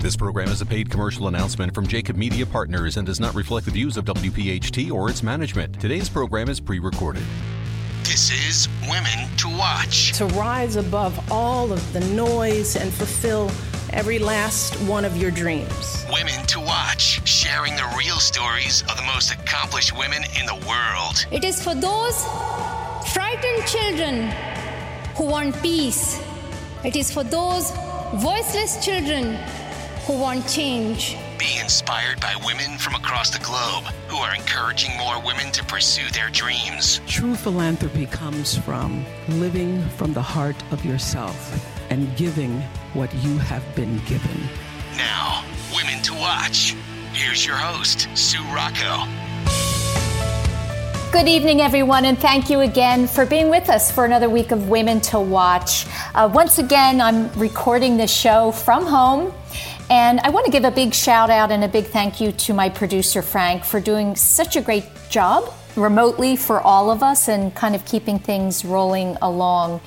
This program is a paid commercial announcement from Jacob Media Partners and does not reflect the views of WPHT or its management. Today's program is pre recorded. This is Women to Watch. To rise above all of the noise and fulfill every last one of your dreams. Women to Watch, sharing the real stories of the most accomplished women in the world. It is for those frightened children who want peace. It is for those voiceless children who want change. Be inspired by women from across the globe who are encouraging more women to pursue their dreams. True philanthropy comes from living from the heart of yourself and giving what you have been given. Now, Women to Watch. Here's your host, Sue Rocco. Good evening, everyone, and thank you again for being with us for another week of Women to Watch. Uh, once again, I'm recording this show from home. And I want to give a big shout out and a big thank you to my producer, Frank, for doing such a great job remotely for all of us and kind of keeping things rolling along.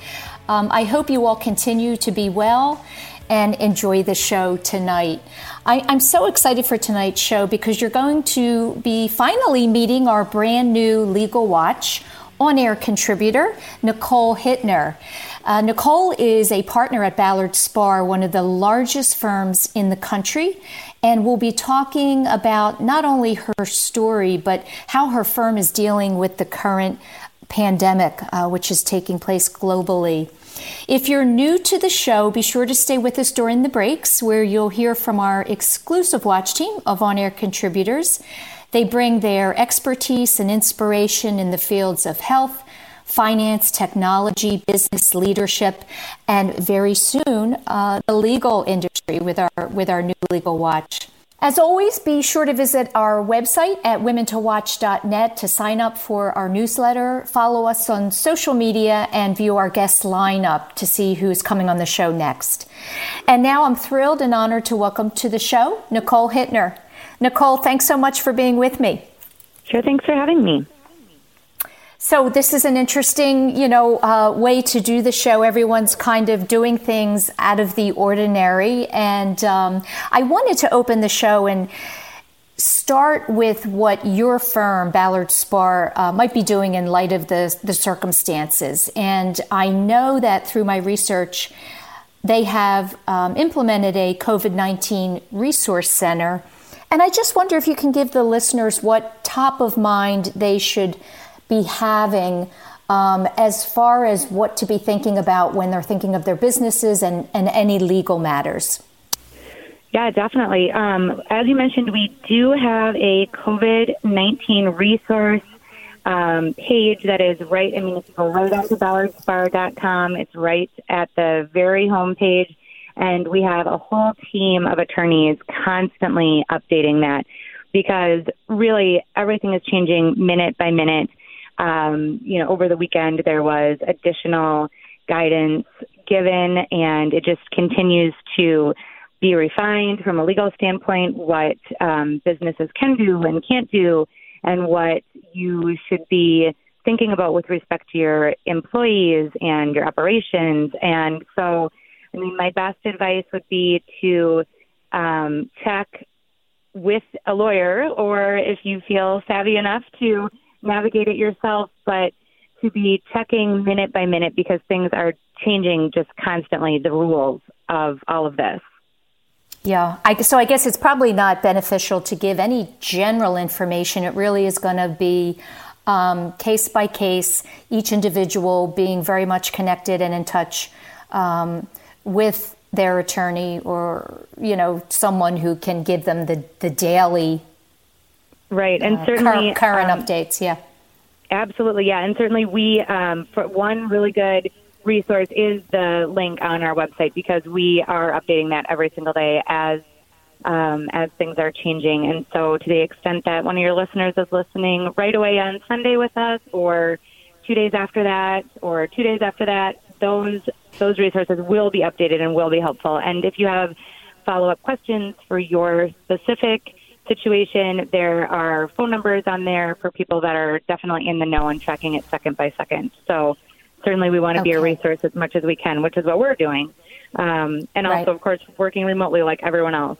Um, I hope you all continue to be well and enjoy the show tonight. I, am so excited for tonight's show because you're going to be finally meeting our brand new Legal Watch on air contributor, Nicole Hittner. Uh, Nicole is a partner at Ballard Spahr, one of the largest firms in the country, and we'll be talking about not only her story, but how her firm is dealing with the current pandemic, uh, which is taking place globally. If you're new to the show, be sure to stay with us during the breaks, where you'll hear from our exclusive watch team of on air contributors. They bring their expertise and inspiration in the fields of health, finance, technology, business leadership, and very soon uh, the legal industry with our with our new legal watch. As always, be sure to visit our website at womentowatch.net to sign up for our newsletter, follow us on social media, and view our guest lineup to see who's coming on the show next. And now I'm thrilled and honored to welcome to the show Nicole Hittner. Nicole, thanks so much for being with me. Sure, thanks for having me. So this is an interesting, you know, uh, way to do the show. Everyone's kind of doing things out of the ordinary, and um, I wanted to open the show and start with what your firm, Ballard Spahr, uh, might be doing in light of the the circumstances. And I know that through my research, they have um, implemented a COVID nineteen resource center, and I just wonder if you can give the listeners what top of mind they should be having um, as far as what to be thinking about when they're thinking of their businesses and, and any legal matters? Yeah, definitely. Um, as you mentioned, we do have a COVID 19 resource um, page that is right. I mean, if you go right onto ballardspahr.com, it's right at the very home page. And we have a whole team of attorneys constantly updating that because really everything is changing minute by minute um, you know, over the weekend there was additional guidance given, and it just continues to be refined from a legal standpoint what um, businesses can do and can't do, and what you should be thinking about with respect to your employees and your operations. And so, I mean, my best advice would be to um, check with a lawyer, or if you feel savvy enough to navigate it yourself, but to be checking minute by minute because things are changing just constantly, the rules of all of this. Yeah, I, so I guess it's probably not beneficial to give any general information. It really is going to be um, case by case, each individual being very much connected and in touch um, with their attorney or you know someone who can give them the the daily right and uh, certainly cur- current um, updates. Yeah, absolutely. Yeah, and certainly we um, for one really good resource is the link on our website because we are updating that every single day as um, as things are changing. And so, to the extent that one of your listeners is listening right away on Sunday with us, or two days after that, or two days after that, those those resources will be updated and will be helpful. And if you have follow up questions for your specific situation, there are phone numbers on there for people that are definitely in the know and tracking it second by second. So certainly we want to okay. be a resource as much as we can, which is what we're doing. Um, and also, right. of course, working remotely like everyone else.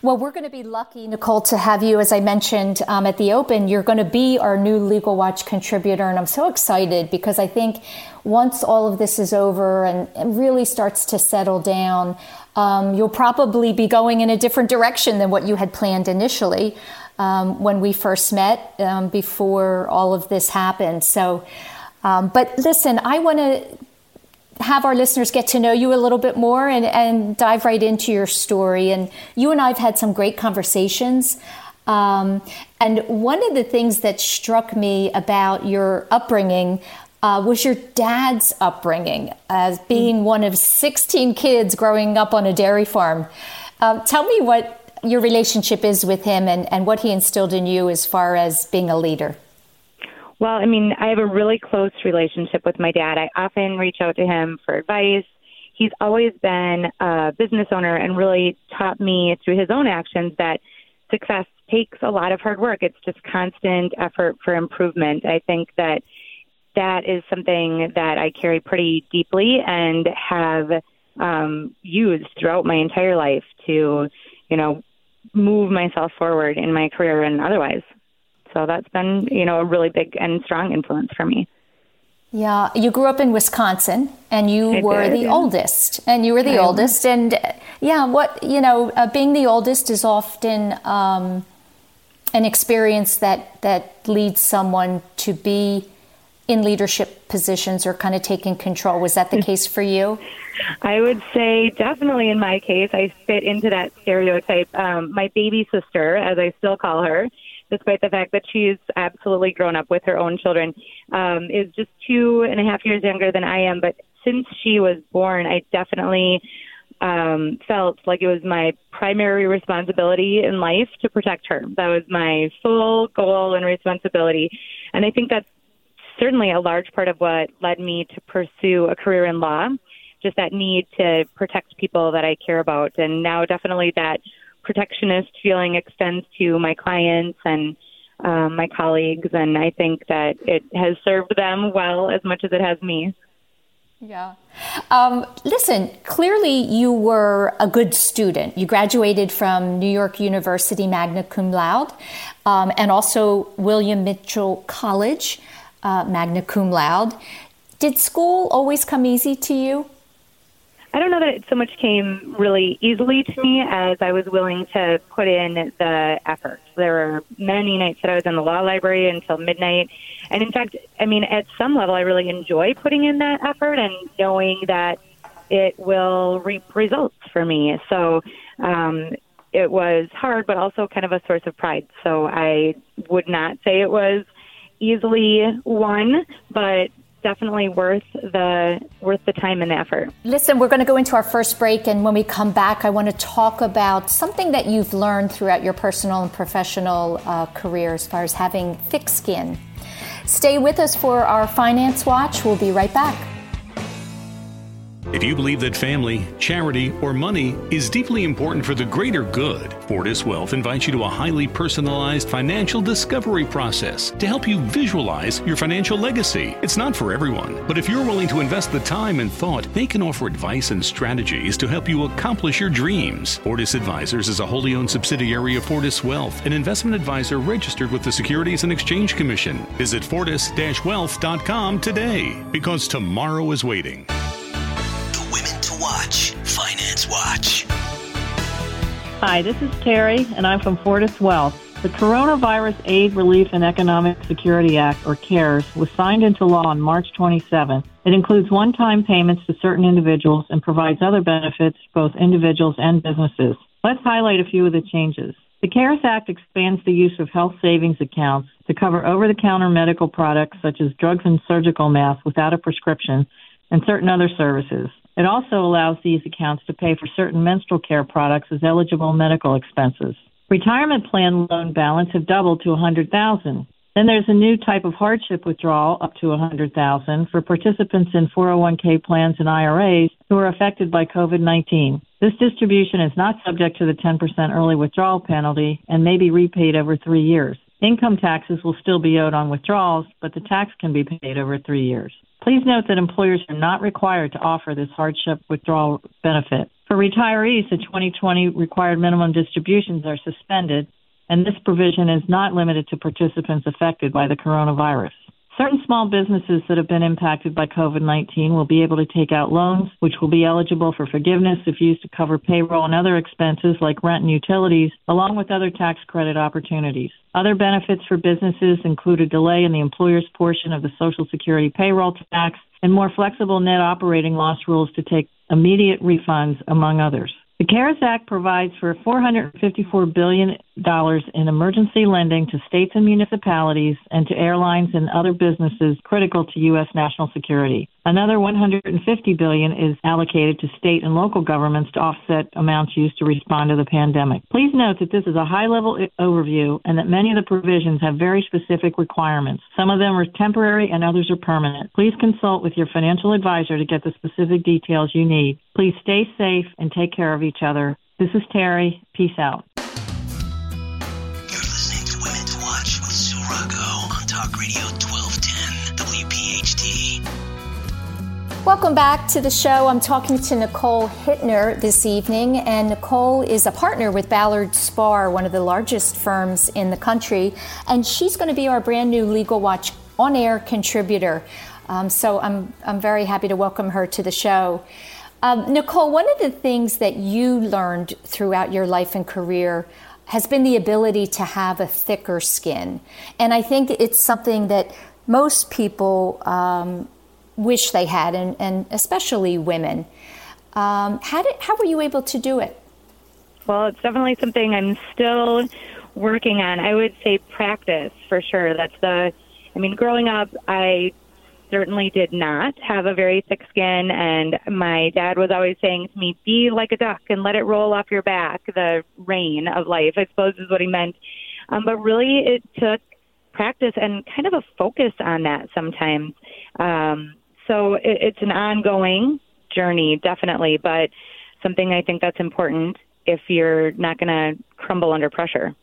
Well, we're going to be lucky, Nicole, to have you. As I mentioned um, at the open, you're going to be our new Legal Watch contributor. And I'm so excited because I think once all of this is over and, and really starts to settle down, um, you'll probably be going in a different direction than what you had planned initially um, when we first met um, before all of this happened. So, um, but listen, I want to have our listeners get to know you a little bit more and, and dive right into your story. And you and I have had some great conversations. Um, and one of the things that struck me about your upbringing uh, was your dad's upbringing as being mm-hmm. one of 16 kids growing up on a dairy farm. Uh, tell me what your relationship is with him and, and what he instilled in you as far as being a leader. Well, I mean, I have a really close relationship with my dad. I often reach out to him for advice. He's always been a business owner and really taught me through his own actions that success takes a lot of hard work. It's just constant effort for improvement. I think that that is something that I carry pretty deeply and have um, used throughout my entire life to, you know, move myself forward in my career and otherwise. So that's been, you know, a really big and strong influence for me. Yeah, you grew up in Wisconsin and you I were did, the yeah. oldest. And you were the I oldest. And yeah, what, you know, uh, being the oldest is often um, an experience that, that leads someone to be in leadership positions or kind of taking control. Was that the case for you? I would say definitely in my case, I fit into that stereotype. Um, my baby sister, as I still call her, despite the fact that she's absolutely grown up with her own children, um, is just two and a half years younger than I am. But since she was born, I definitely um, felt like it was my primary responsibility in life to protect her. That was my full goal and responsibility. And I think that's certainly a large part of what led me to pursue a career in law, just that need to protect people that I care about. And now, definitely, that protectionist feeling extends to my clients and um, my colleagues, and I think that it has served them well as much as it has me. Yeah. Um, listen, clearly you were a good student. You graduated from New York University magna cum laude um, and also William Mitchell College uh, magna cum laude. Did school always come easy to you? I don't know that it so much came really easily to me as I was willing to put in the effort. There were many nights that I was in the law library until midnight. And in fact, I mean, at some level, I really enjoy putting in that effort and knowing that it will reap results for me. So um, it was hard, but also kind of a source of pride. So I would not say it was easily won, but definitely worth the worth the time and the effort. Listen, we're going to go into our first break and when we come back I want to talk about something that you've learned throughout your personal and professional uh, career as far as having thick skin. Stay with us for our finance watch. We'll be right back. If you believe that family, charity, or money is deeply important for the greater good, Fortis Wealth invites you to a highly personalized financial discovery process to help you visualize your financial legacy. It's not for everyone, but if you're willing to invest the time and thought, they can offer advice and strategies to help you accomplish your dreams. Fortis Advisors is a wholly owned subsidiary of Fortis Wealth, an investment advisor registered with the Securities and Exchange Commission. Visit fortis-wealth.com today because tomorrow is waiting. Watch, Finance Watch. Hi, this is Terry, and I'm from Fortis Wealth. The Coronavirus Aid, Relief, and Economic Security Act, or CARES, was signed into law on March 27. It includes one time payments to certain individuals and provides other benefits for both individuals and businesses. Let's highlight a few of the changes. The CARES Act expands the use of health savings accounts to cover over the counter medical products such as drugs and surgical masks without a prescription and certain other services. It also allows these accounts to pay for certain menstrual care products as eligible medical expenses. Retirement plan loan balance have doubled to 100,000. Then there's a new type of hardship withdrawal up to 100,000 for participants in 401k plans and IRAs who are affected by COVID-19. This distribution is not subject to the 10% early withdrawal penalty and may be repaid over 3 years. Income taxes will still be owed on withdrawals, but the tax can be paid over 3 years. Please note that employers are not required to offer this hardship withdrawal benefit. For retirees, the 2020 required minimum distributions are suspended, and this provision is not limited to participants affected by the coronavirus. Certain small businesses that have been impacted by COVID 19 will be able to take out loans, which will be eligible for forgiveness if used to cover payroll and other expenses like rent and utilities, along with other tax credit opportunities. Other benefits for businesses include a delay in the employer's portion of the Social Security payroll tax and more flexible net operating loss rules to take immediate refunds, among others. The CARES Act provides for $454 billion in emergency lending to states and municipalities and to airlines and other businesses critical to U.S. national security. Another 150 billion is allocated to state and local governments to offset amounts used to respond to the pandemic. Please note that this is a high-level overview and that many of the provisions have very specific requirements. Some of them are temporary and others are permanent. Please consult with your financial advisor to get the specific details you need. Please stay safe and take care of each other. This is Terry. Peace out. Welcome back to the show. I'm talking to Nicole Hittner this evening, and Nicole is a partner with Ballard Spahr, one of the largest firms in the country, and she's going to be our brand new Legal Watch on air contributor. Um, so I'm, I'm very happy to welcome her to the show. Um, Nicole, one of the things that you learned throughout your life and career has been the ability to have a thicker skin. And I think it's something that most people um, wish they had, and, and especially women. Um, how, did, how were you able to do it? Well, it's definitely something I'm still working on. I would say practice for sure. That's the, I mean, growing up, I certainly did not have a very thick skin, and my dad was always saying to me, "Be like a duck and let it roll off your back." The rain of life, I suppose, is what he meant. Um, but really, it took practice and kind of a focus on that sometimes. Um, so it, it's an ongoing journey, definitely, but something I think that's important if you're not going to crumble under pressure.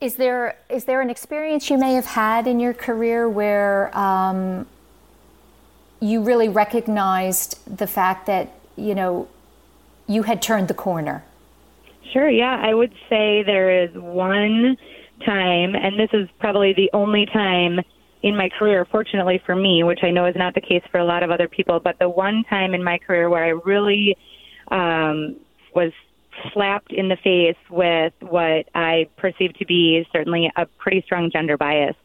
Is there is there an experience you may have had in your career where um, you really recognized the fact that you know you had turned the corner? Sure. Yeah, I would say there is one time, and this is probably the only time in my career, fortunately for me, which I know is not the case for a lot of other people, but the one time in my career where I really um, was slapped in the face with what I perceived to be certainly a pretty strong gender bias.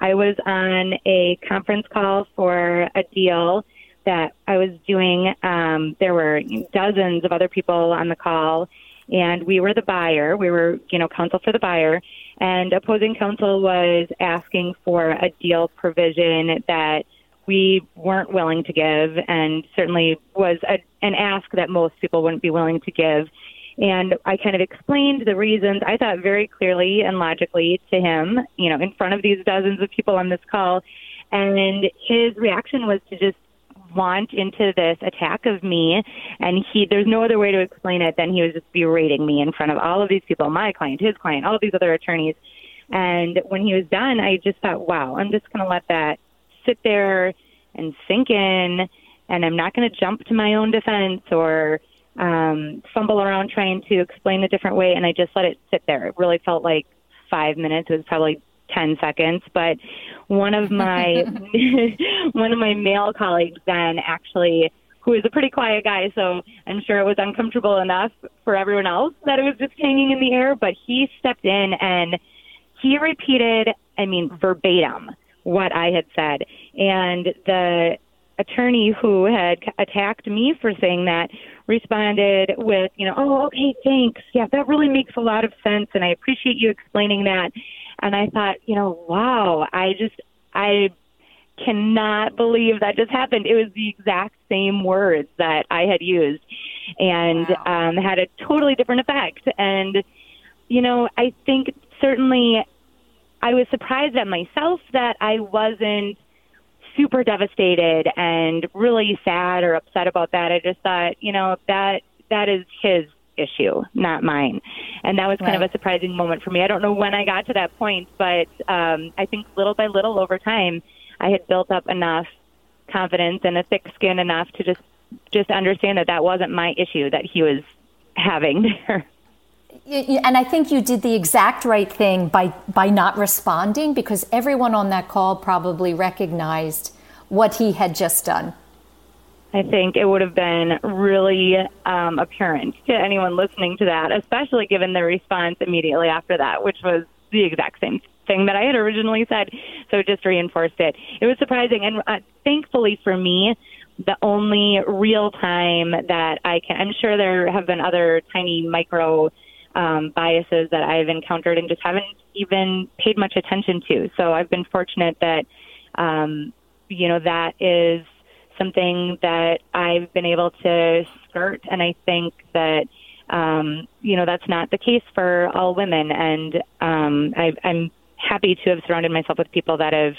I was on a conference call for a deal that I was doing. Um, there were dozens of other people on the call, and we were the buyer. We were, you know, counsel for the buyer, and opposing counsel was asking for a deal provision that we weren't willing to give, and certainly was a, an ask that most people wouldn't be willing to give. And I kind of explained the reasons I thought very clearly and logically to him, you know, in front of these dozens of people on this call. And his reaction was to just launch into this attack of me and he there's no other way to explain it than he was just berating me in front of all of these people my client his client all of these other attorneys and when he was done i just thought wow i'm just going to let that sit there and sink in and i'm not going to jump to my own defense or um, fumble around trying to explain a different way, and I just let it sit there. It really felt like five minutes. It was probably 10 seconds but one of my one of my male colleagues then actually who is a pretty quiet guy, so I'm sure it was uncomfortable enough for everyone else that it was just hanging in the air. But he stepped in and he repeated, I mean, verbatim what I had said. And the attorney who had attacked me for saying that responded with, you know, oh, okay, thanks. Yeah, that really makes a lot of sense. And I appreciate you explaining that. And I thought, you know, wow, I just, I cannot believe that just happened. It was the exact same words that I had used and wow. um, had a totally different effect. And, you know, I think certainly I was surprised at myself that I wasn't super devastated and really sad or upset about that. I just thought, you know, that that is his issue, not mine. And that was kind right. of a surprising moment for me. I don't know when I got to that point, but um, I think little by little over time, I had built up enough confidence and a thick skin enough to just just understand that that wasn't my issue that he was having there. And I think you did the exact right thing by by not responding because everyone on that call probably recognized what he had just done. I think it would have been really um, apparent to anyone listening to that, especially given the response immediately after that, which was the exact same thing that I had originally said. So it just reinforced it. It was surprising. And uh, thankfully for me, the only real time that I can, I'm sure there have been other tiny micro um, biases that I've encountered and just haven't even paid much attention to. So I've been fortunate that, um, you know, that is something that I've been able to skirt. And I think that, um, you know, that's not the case for all women. And um, I, I'm happy to have surrounded myself with people that have,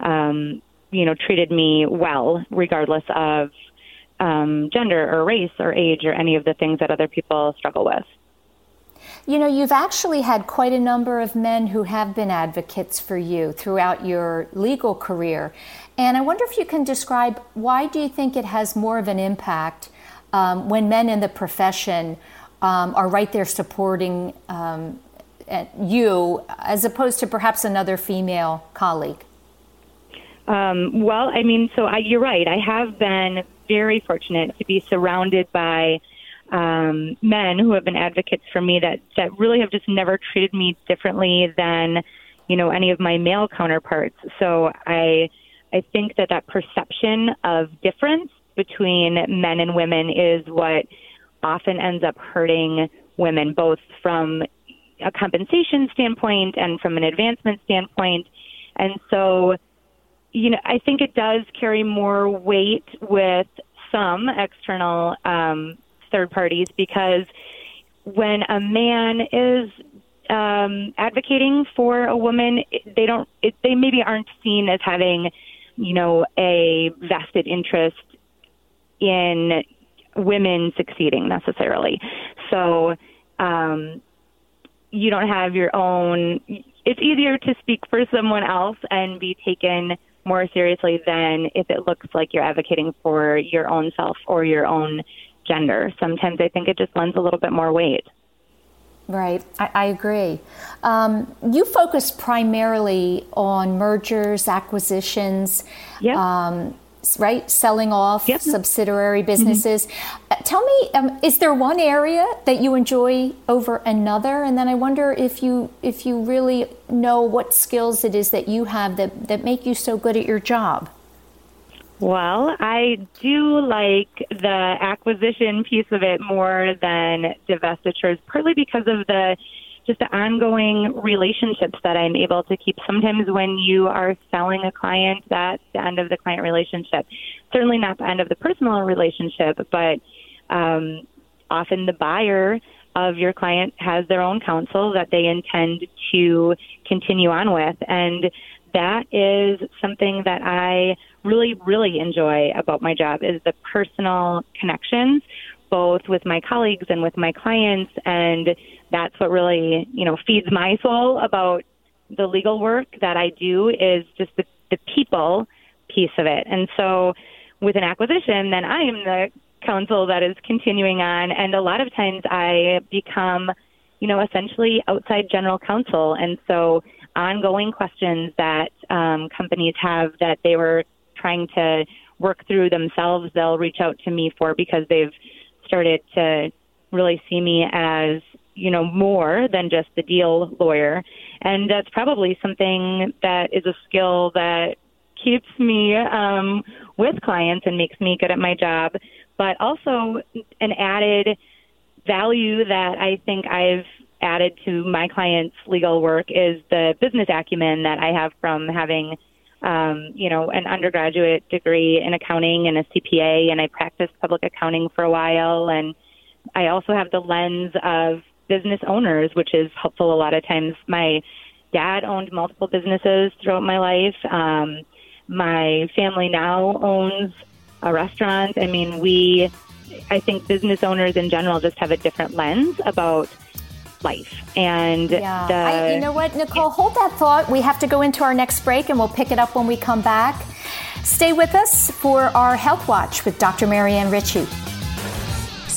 um, you know, treated me well, regardless of um, gender or race or age or any of the things that other people struggle with. You know, you've actually had quite a number of men who have been advocates for you throughout your legal career. And I wonder if you can describe why do you think it has more of an impact um, when men in the profession um, are right there supporting um, you as opposed to perhaps another female colleague? Um, well, I mean, so I, you're right. I have been very fortunate to be surrounded by um, men who have been advocates for me that that really have just never treated me differently than you know any of my male counterparts. So I I think that that perception of difference between men and women is what often ends up hurting women, both from a compensation standpoint and from an advancement standpoint. And so, you know, I think it does carry more weight with some external um, third parties because when a man is um, advocating for a woman, they don't, it, they maybe aren't seen as having, you know, a vested interest in women succeeding necessarily. So, um, you don't have your own, it's easier to speak for someone else and be taken more seriously than if it looks like you're advocating for your own self or your own gender. Sometimes I think it just lends a little bit more weight. Right, I, I agree. Um, you focus primarily on mergers, acquisitions, yep. um, right? Selling off yep. subsidiary businesses. Mm-hmm. Uh, tell me, um, is there one area that you enjoy over another? And then I wonder if you if you really know what skills it is that you have that that make you so good at your job. Well, I do like the acquisition piece of it more than divestitures, partly because of the just the ongoing relationships that I'm able to keep. Sometimes when you are selling a client, that's the end of the client relationship. Certainly not the end of the personal relationship, but um, often the buyer of your client has their own counsel that they intend to continue on with. And that is something that I really, really enjoy about my job is the personal connections, both with my colleagues and with my clients. And that's what really, you know, feeds my soul about the legal work that I do is just the, the people piece of it. And so with an acquisition, then I am the counsel that is continuing on. And a lot of times I become, you know, essentially outside general counsel. And so ongoing questions that um, companies have that they were trying to work through themselves, they'll reach out to me for because they've started to really see me as you know more than just the deal lawyer. And that's probably something that is a skill that keeps me um, with clients and makes me good at my job but also an added value that i think i've added to my clients legal work is the business acumen that i have from having um, you know, an undergraduate degree in accounting and a CPA, and I practiced public accounting for a while. And I also have the lens of business owners, which is helpful a lot of times. My dad owned multiple businesses throughout my life. Um, my family now owns a restaurant. I mean, we, I think business owners in general just have a different lens about life. And yeah. the, I, you know what, Nicole, hold that thought. We have to go into our next break and we'll pick it up when we come back. Stay with us for our Health Watch with Dr. Marianne Ritchie.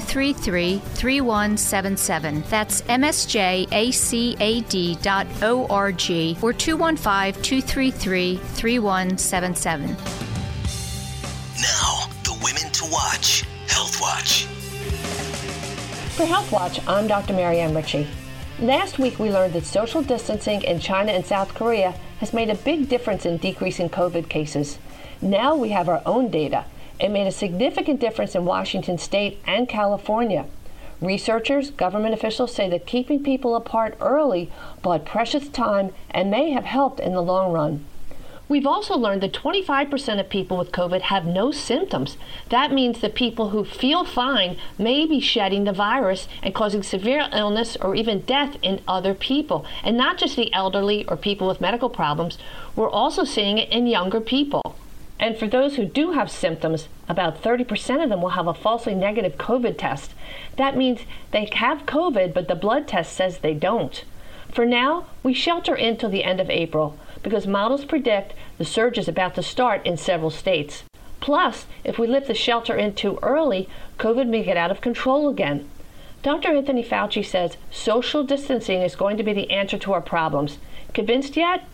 233 3177. That's msjacad.org or 215 233 3177. Now, the Women to Watch Health Watch. For Health Watch, I'm Dr. Marianne Ritchie. Last week, we learned that social distancing in China and South Korea has made a big difference in decreasing COVID cases. Now we have our own data. It made a significant difference in Washington state and California. Researchers, government officials say that keeping people apart early bought precious time and may have helped in the long run. We've also learned that 25% of people with COVID have no symptoms. That means that people who feel fine may be shedding the virus and causing severe illness or even death in other people. And not just the elderly or people with medical problems, we're also seeing it in younger people. And for those who do have symptoms, about 30% of them will have a falsely negative COVID test. That means they have COVID, but the blood test says they don't. For now, we shelter in till the end of April because models predict the surge is about to start in several states. Plus, if we lift the shelter in too early, COVID may get out of control again. Dr. Anthony Fauci says social distancing is going to be the answer to our problems. Convinced yet?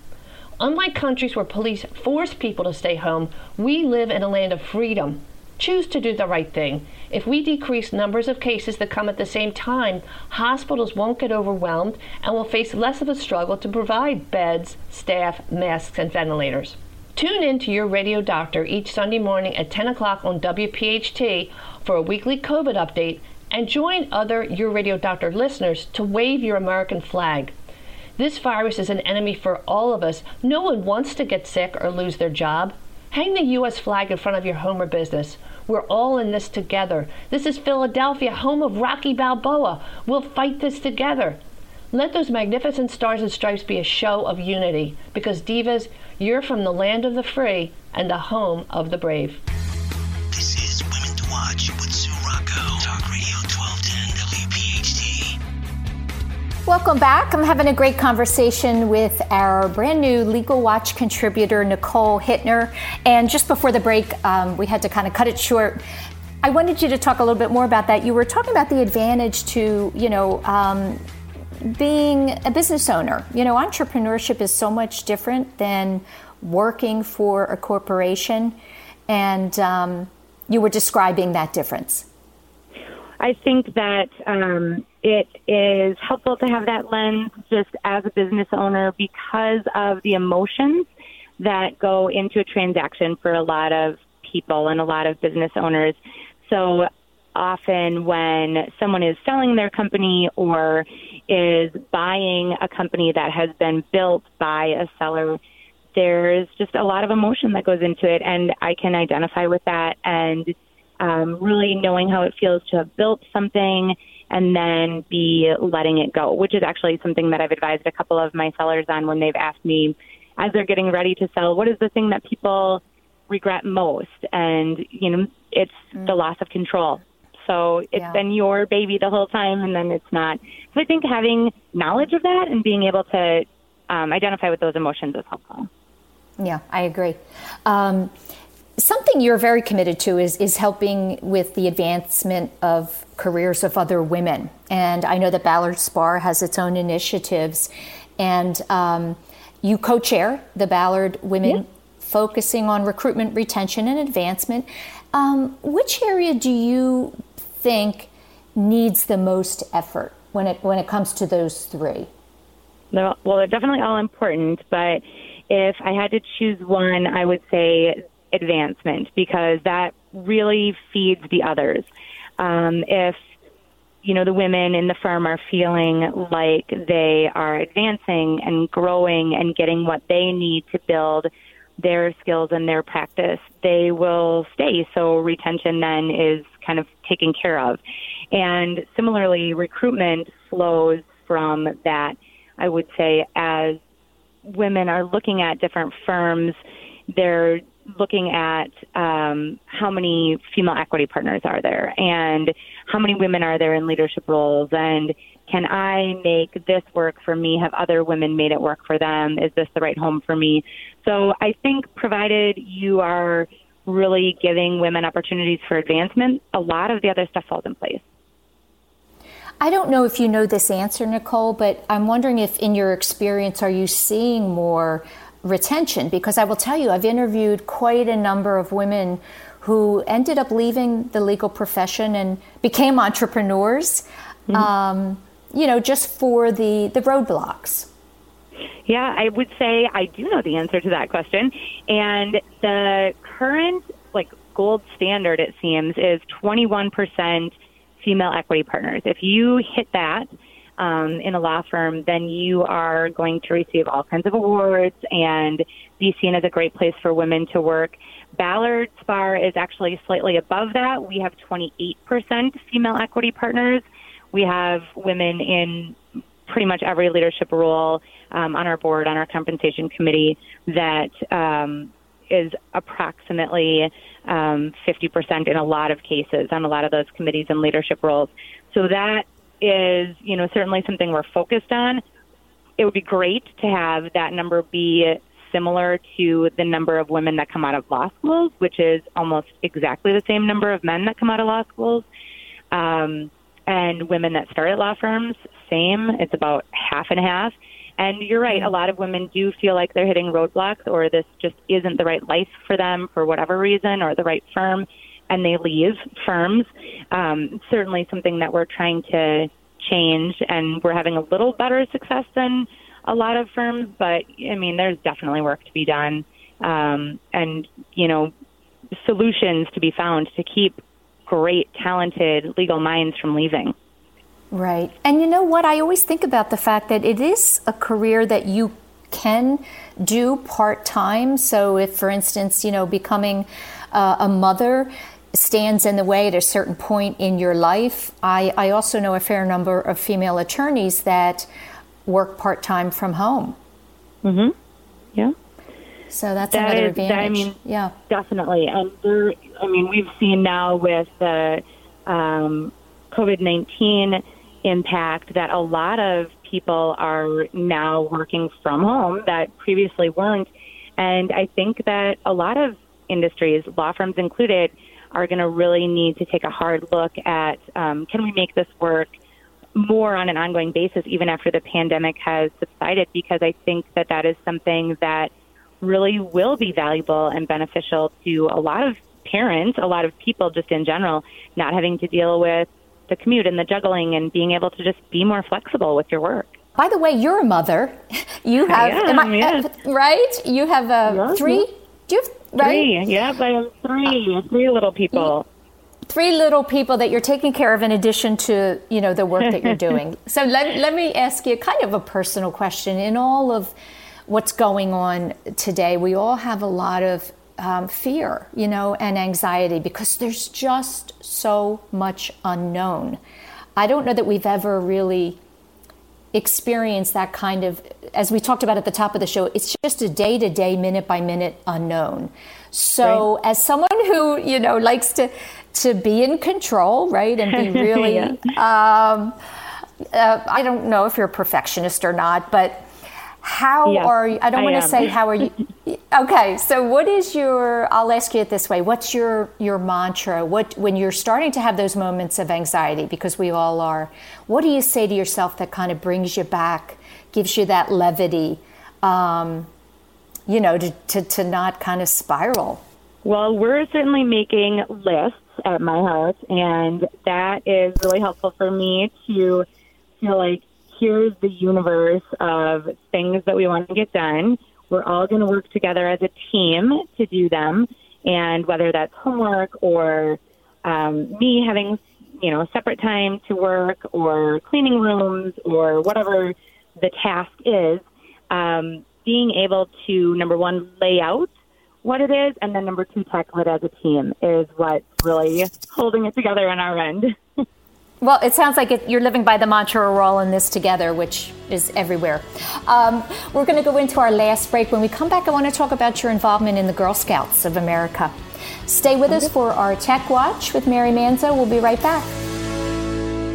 Unlike countries where police force people to stay home, we live in a land of freedom. Choose to do the right thing. If we decrease numbers of cases that come at the same time, hospitals won't get overwhelmed and will face less of a struggle to provide beds, staff, masks, and ventilators. Tune in to your radio doctor each Sunday morning at 10 o'clock on WPHT for a weekly COVID update and join other Your Radio Doctor listeners to wave your American flag. This virus is an enemy for all of us. No one wants to get sick or lose their job. Hang the U.S. flag in front of your home or business. We're all in this together. This is Philadelphia, home of Rocky Balboa. We'll fight this together. Let those magnificent stars and stripes be a show of unity because, Divas, you're from the land of the free and the home of the brave. This is Women to Watch Welcome back. I'm having a great conversation with our brand new Legal Watch contributor, Nicole Hittner. And just before the break, um, we had to kind of cut it short. I wanted you to talk a little bit more about that. You were talking about the advantage to, you know, um, being a business owner. You know, entrepreneurship is so much different than working for a corporation. And um, you were describing that difference. I think that um, it is helpful to have that lens just as a business owner because of the emotions that go into a transaction for a lot of people and a lot of business owners. So often when someone is selling their company or is buying a company that has been built by a seller, there's just a lot of emotion that goes into it. And I can identify with that and um, really knowing how it feels to have built something and then be letting it go, which is actually something that I've advised a couple of my sellers on when they've asked me as they're getting ready to sell, what is the thing that people regret most. And, you know, it's mm. the loss of control. So it's yeah. been your baby the whole time, and then it's not. So I think having knowledge of that and being able to um, identify with those emotions is helpful. Yeah, I agree. Um, something you're very committed to is is helping with the advancement of careers of other women, and I know that Ballard Spahr has its own initiatives, and um, you co-chair the Ballard Women. Yeah. Focusing on recruitment, retention, and advancement. Um, which area do you think needs the most effort when it when it comes to those three? well, they're definitely all important, but if I had to choose one, I would say advancement because that really feeds the others. Um, if you know the women in the firm are feeling like they are advancing and growing and getting what they need to build their skills and their practice, they will stay. So retention then is kind of taken care of. And similarly, recruitment flows from that, I would say, as women are looking at different firms, they're looking at um, how many female equity partners are there and how many women are there in leadership roles and can I make this work for me? Have other women made it work for them? Is this the right home for me? So I think provided you are really giving women opportunities for advancement, a lot of the other stuff falls in place. I don't know if you know this answer, Nicole, but I'm wondering if in your experience, are you seeing more retention because I will tell you, I've interviewed quite a number of women who ended up leaving the legal profession and became entrepreneurs, mm-hmm. um, you know, just for the, the roadblocks. Yeah, I would say I do know the answer to that question. And the current, like, gold standard, it seems, is 21% female equity partners. If you hit that, um, in a law firm, then you are going to receive all kinds of awards and be seen as a great place for women to work. Ballard Spahr is actually slightly above that. We have 28% female equity partners. We have women in pretty much every leadership role um, on our board, on our compensation committee, that um, is approximately um, 50% in a lot of cases on a lot of those committees and leadership roles. So that is, you know, certainly something we're focused on. It would be great to have that number be similar to the number of women that come out of law schools, which is almost exactly the same number of men that come out of law schools. Um, and women that start at law firms, same. It's about half and half. And you're right, a lot of women do feel like they're hitting roadblocks or this just isn't the right life for them for whatever reason or the right firm and they leave firms. Um, certainly something that we're trying to change, and we're having a little better success than a lot of firms. But I mean, there's definitely work to be done, um, and you know, solutions to be found to keep great, talented legal minds from leaving. Right. And you know what? I always think about the fact that it is a career that you can do part time. So, if, for instance, you know, becoming uh, a mother, stands in the way at a certain point in your life. I, I also know a fair number of female attorneys that work part time from home. Mm-hmm. Yeah. So that's that another is, advantage. That, I mean, yeah, definitely. And there, I mean, we've seen now with the um, COVID nineteen impact that a lot of people are now working from home that previously weren't. And I think that a lot of industries, law firms included, are going to really need to take a hard look at um, can we make this work more on an ongoing basis even after the pandemic has subsided because I think that that is something that really will be valuable and beneficial to a lot of parents, a lot of people just in general, not having to deal with the commute and the juggling and being able to just be more flexible with your work. By the way, you're a mother. You have, I am, I, yes. right? You have uh, three. Do you have right? Three. Yeah, I have three. Three little people. Three little people that you're taking care of in addition to, you know, the work that you're doing. so let, let me ask you kind of a personal question. In all of what's going on today, we all have a lot of um, fear, you know, and anxiety because there's just so much unknown. I don't know that we've ever really experience that kind of, as we talked about at the top of the show, it's just a day to day, minute by minute unknown. So, right. as someone who you know likes to to be in control, right, and be really, yeah. um, uh, I don't know if you're a perfectionist or not, but how yes, are you? I don't want to say how are you. okay, so what is your? I'll ask you it this way: What's your your mantra? What when you're starting to have those moments of anxiety, because we all are. What do you say to yourself that kind of brings you back, gives you that levity? Um, you know, to, to, to not kind of spiral? Well, we're certainly making lists at my house, and that is really helpful for me to feel like here's the universe of things that we want to get done. We're all going to work together as a team to do them, and whether that's homework or um, me having you know separate time to work or cleaning rooms or whatever the task is, um, being able to number one lay out what it is, and then number two tackle it as a team is what's really holding it together on our end. Well, it sounds like you're living by the mantra we're all in this together, which is everywhere. Um, we're going to go into our last break. When we come back, I want to talk about your involvement in the Girl Scouts of America. Stay with us for our Tech Watch with Mary Manzo. We'll be right back.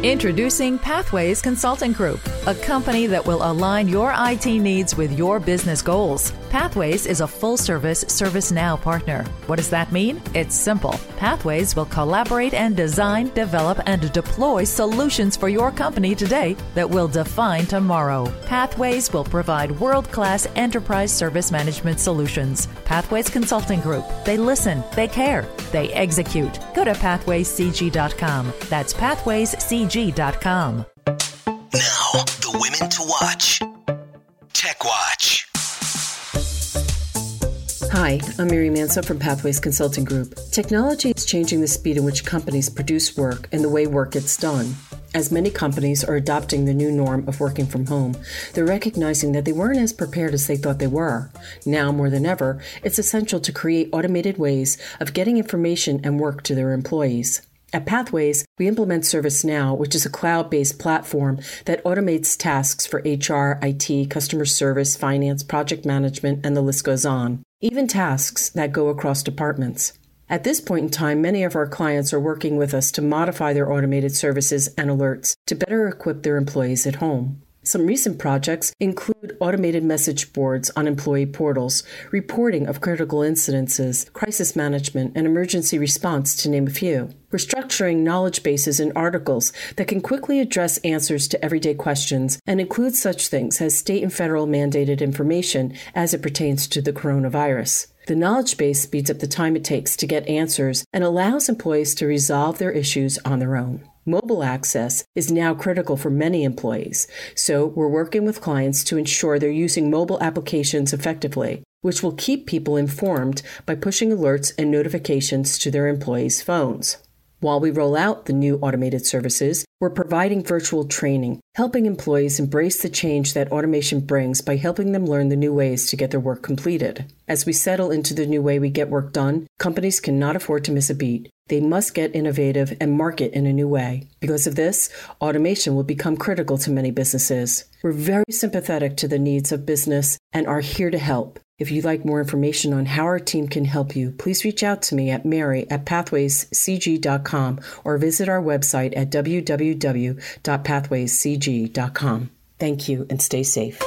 Introducing Pathways Consulting Group, a company that will align your IT needs with your business goals. Pathways is a full service ServiceNow partner. What does that mean? It's simple. Pathways will collaborate and design, develop, and deploy solutions for your company today that will define tomorrow. Pathways will provide world class enterprise service management solutions. Pathways Consulting Group. They listen, they care, they execute. Go to pathwayscg.com. That's pathwayscg.com. Now, the women to watch. Hi, I'm Mary Manso from Pathways Consulting Group. Technology is changing the speed in which companies produce work and the way work gets done. As many companies are adopting the new norm of working from home, they're recognizing that they weren't as prepared as they thought they were. Now, more than ever, it's essential to create automated ways of getting information and work to their employees. At Pathways, we implement ServiceNow, which is a cloud based platform that automates tasks for HR, IT, customer service, finance, project management, and the list goes on even tasks that go across departments. At this point in time, many of our clients are working with us to modify their automated services and alerts to better equip their employees at home. Some recent projects include automated message boards on employee portals, reporting of critical incidences, crisis management, and emergency response, to name a few. We're structuring knowledge bases and articles that can quickly address answers to everyday questions and include such things as state and federal mandated information as it pertains to the coronavirus. The knowledge base speeds up the time it takes to get answers and allows employees to resolve their issues on their own. Mobile access is now critical for many employees, so we're working with clients to ensure they're using mobile applications effectively, which will keep people informed by pushing alerts and notifications to their employees' phones. While we roll out the new automated services, we're providing virtual training, helping employees embrace the change that automation brings by helping them learn the new ways to get their work completed. As we settle into the new way we get work done, companies cannot afford to miss a beat. They must get innovative and market in a new way. Because of this, automation will become critical to many businesses. We're very sympathetic to the needs of business and are here to help. If you'd like more information on how our team can help you, please reach out to me at mary at pathwayscg.com or visit our website at www.pathwayscg.com. Thank you and stay safe. Now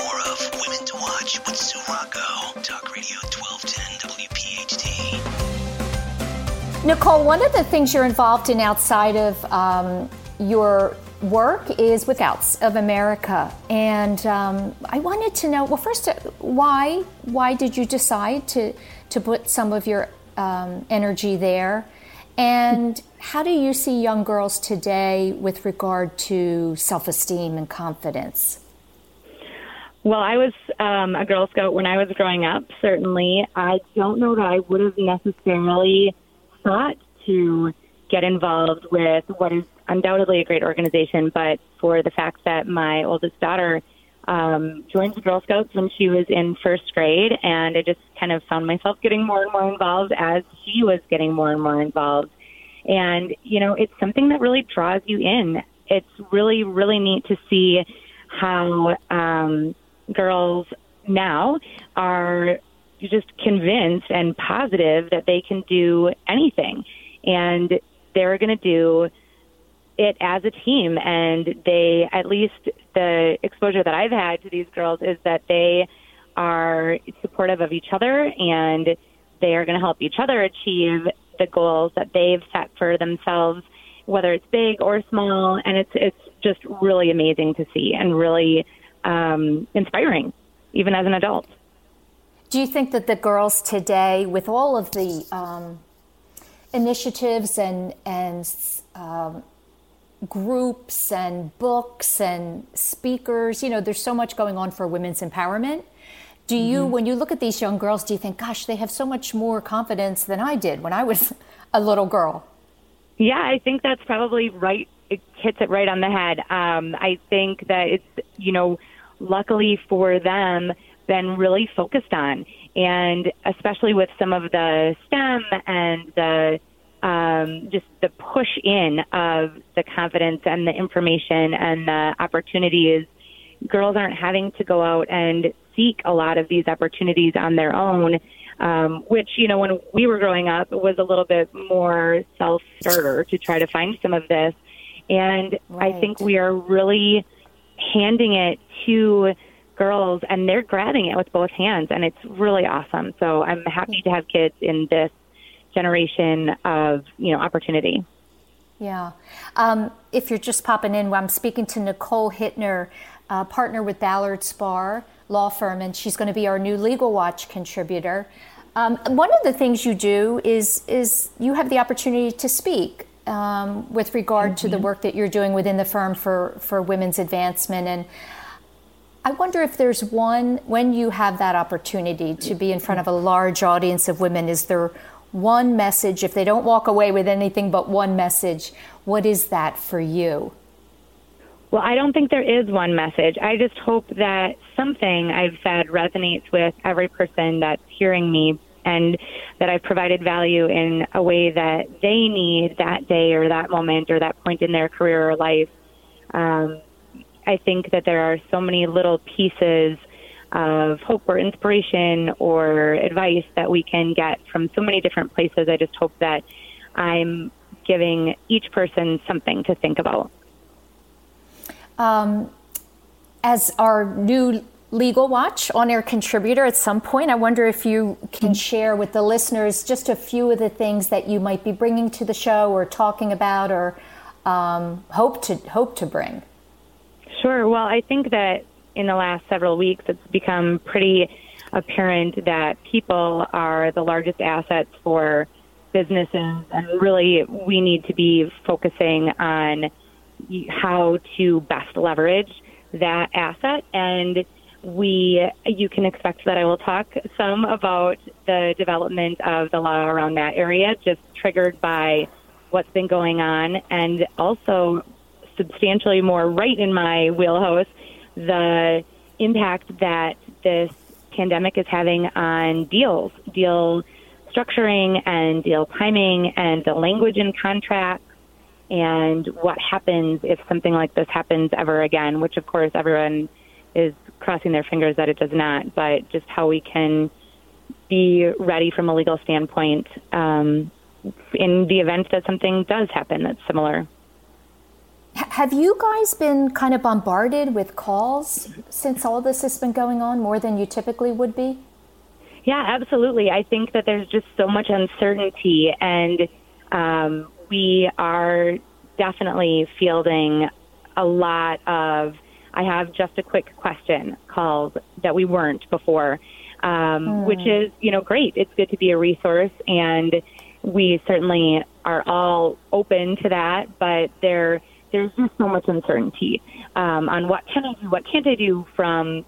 more of Women to Watch with Sue Rocco. Talk Radio 1210 WPHT. Nicole, one of the things you're involved in outside of um, your work is with Scouts of America, and um, I wanted to know. Well, first, uh, why why did you decide to to put some of your um, energy there, and how do you see young girls today with regard to self esteem and confidence? Well, I was um, a Girl Scout when I was growing up. Certainly, I don't know that I would have necessarily thought to get involved with what is undoubtedly a great organization, but for the fact that my oldest daughter um, joined the Girl Scouts when she was in first grade, and I just kind of found myself getting more and more involved as she was getting more and more involved. And, you know, it's something that really draws you in. It's really, really neat to see how um, girls now are just convinced and positive that they can do anything. And they're going to do it as a team. And they, at least the exposure that I've had to these girls is that they are supportive of each other and they are going to help each other achieve the goals that they've set for themselves, whether it's big or small. And it's, it's just really amazing to see and really um, inspiring, even as an adult. Do you think that the girls today, with all of the um, initiatives and and um, groups and books and speakers, you know, there's so much going on for women's empowerment. Do you, mm-hmm. when you look at these young girls, do you think, gosh, they have so much more confidence than I did when I was a little girl? Yeah, I think that's probably right. It hits it right on the head. Um, I think that it's, you know, luckily for them, been really focused on. And especially with some of the STEM and the um, just the push in of the confidence and the information and the opportunities, girls aren't having to go out and seek a lot of these opportunities on their own. Um, which you know when we were growing up was a little bit more self starter to try to find some of this and right. i think we are really handing it to girls and they're grabbing it with both hands and it's really awesome. So I'm happy to have kids in this generation of, you know, opportunity. Yeah. Um, if you're just popping in, I'm speaking to Nicole Hittner, uh, partner with Ballard Spahr Law Firm, and she's going to be our new Legal Watch contributor. Um, one of the things you do is is you have the opportunity to speak um, with regard mm-hmm. to the mm-hmm. work that you're doing within the firm for for women's advancement and. I wonder if there's one, when you have that opportunity to be in front of a large audience of women, is there one message, if they don't walk away with anything but one message, what is that for you? Well, I don't think there is one message. I just hope that something I've said resonates with every person that's hearing me and that I've provided value in a way that they need that day or that moment or that point in their career or life. Um, I think that there are so many little pieces of hope or inspiration or advice that we can get from so many different places. I just hope that I'm giving each person something to think about. Um, as our new Legal Watch on air contributor at some point, I wonder if you can share with the listeners just a few of the things that you might be bringing to the show or talking about or um, hope to hope to bring. Sure. Well, I think that in the last several weeks, it's become pretty apparent that people are the largest assets for businesses, and really we need to be focusing on how to best leverage that asset. And we, you can expect that I will talk some about the development of the law around that area, just triggered by what's been going on, and also substantially more right in my wheelhouse the impact that this pandemic is having on deals, deal structuring and deal timing and the language in contracts and what happens if something like this happens ever again, which of course everyone is crossing their fingers that it does not, but just how we can be ready from a legal standpoint um, in the event that something does happen that's similar. Have you guys been kind of bombarded with calls since all this has been going on more than you typically would be? Yeah, absolutely. I think that there's just so much uncertainty, and um, we are definitely fielding a lot of. I have just a quick question calls that we weren't before, um, mm. which is you know great. It's good to be a resource, and we certainly are all open to that. But there there's just so much uncertainty um, on what can I do, what can't I do from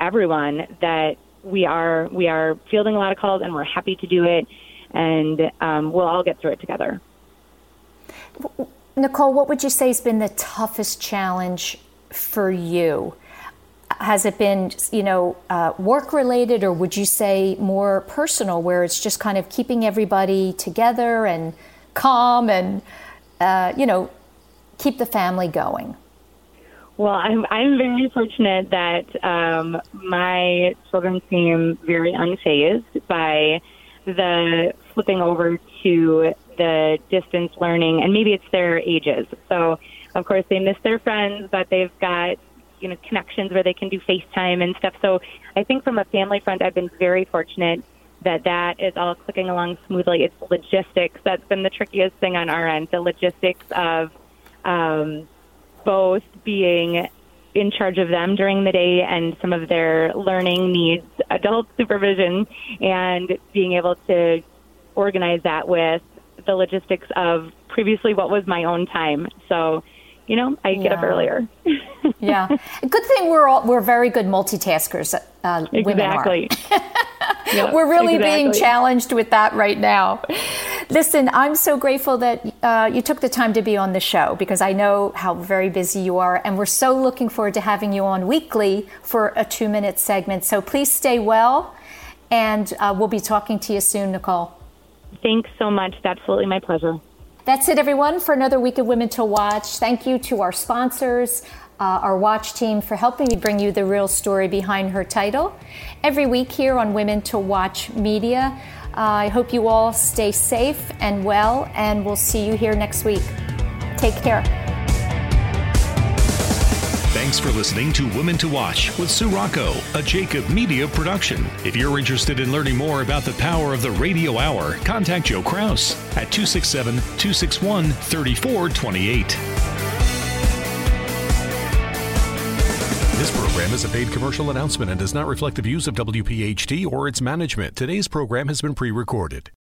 everyone that we are we are fielding a lot of calls and we're happy to do it, and um, we'll all get through it together. Nicole, what would you say has been the toughest challenge for you? Has it been, you know, uh, work related, or would you say more personal, where it's just kind of keeping everybody together and calm and, uh, you know, keep the family going? Well, I'm I'm very fortunate that um, my children seem very unfazed by the flipping over to the distance learning, and maybe it's their ages. So, of course, they miss their friends, but they've got you know connections where they can do FaceTime and stuff. So, I think from a family front, I've been very fortunate that that is all clicking along smoothly. It's logistics that's been the trickiest thing on our end. The logistics of um, both being in charge of them during the day and some of their learning needs adult supervision and being able to organize that with the logistics of previously what was my own time. So, you know, I get up earlier. yeah, good thing we're all we're very good multitaskers. Uh, exactly. yep, we're really exactly. being challenged with that right now. Listen, I'm so grateful that uh, you took the time to be on the show because I know how very busy you are, and we're so looking forward to having you on weekly for a two minute segment. So please stay well, and uh, we'll be talking to you soon, Nicole. Thanks so much. It's absolutely my pleasure. That's it, everyone, for another week of Women to Watch. Thank you to our sponsors. Uh, our watch team for helping me bring you the real story behind her title every week here on Women to Watch Media. I hope you all stay safe and well, and we'll see you here next week. Take care. Thanks for listening to Women to Watch with Sue Rocco, a Jacob Media production. If you're interested in learning more about the power of the radio hour, contact Joe Kraus at 267 261 3428. This program is a paid commercial announcement and does not reflect the views of WPHT or its management. Today's program has been pre recorded.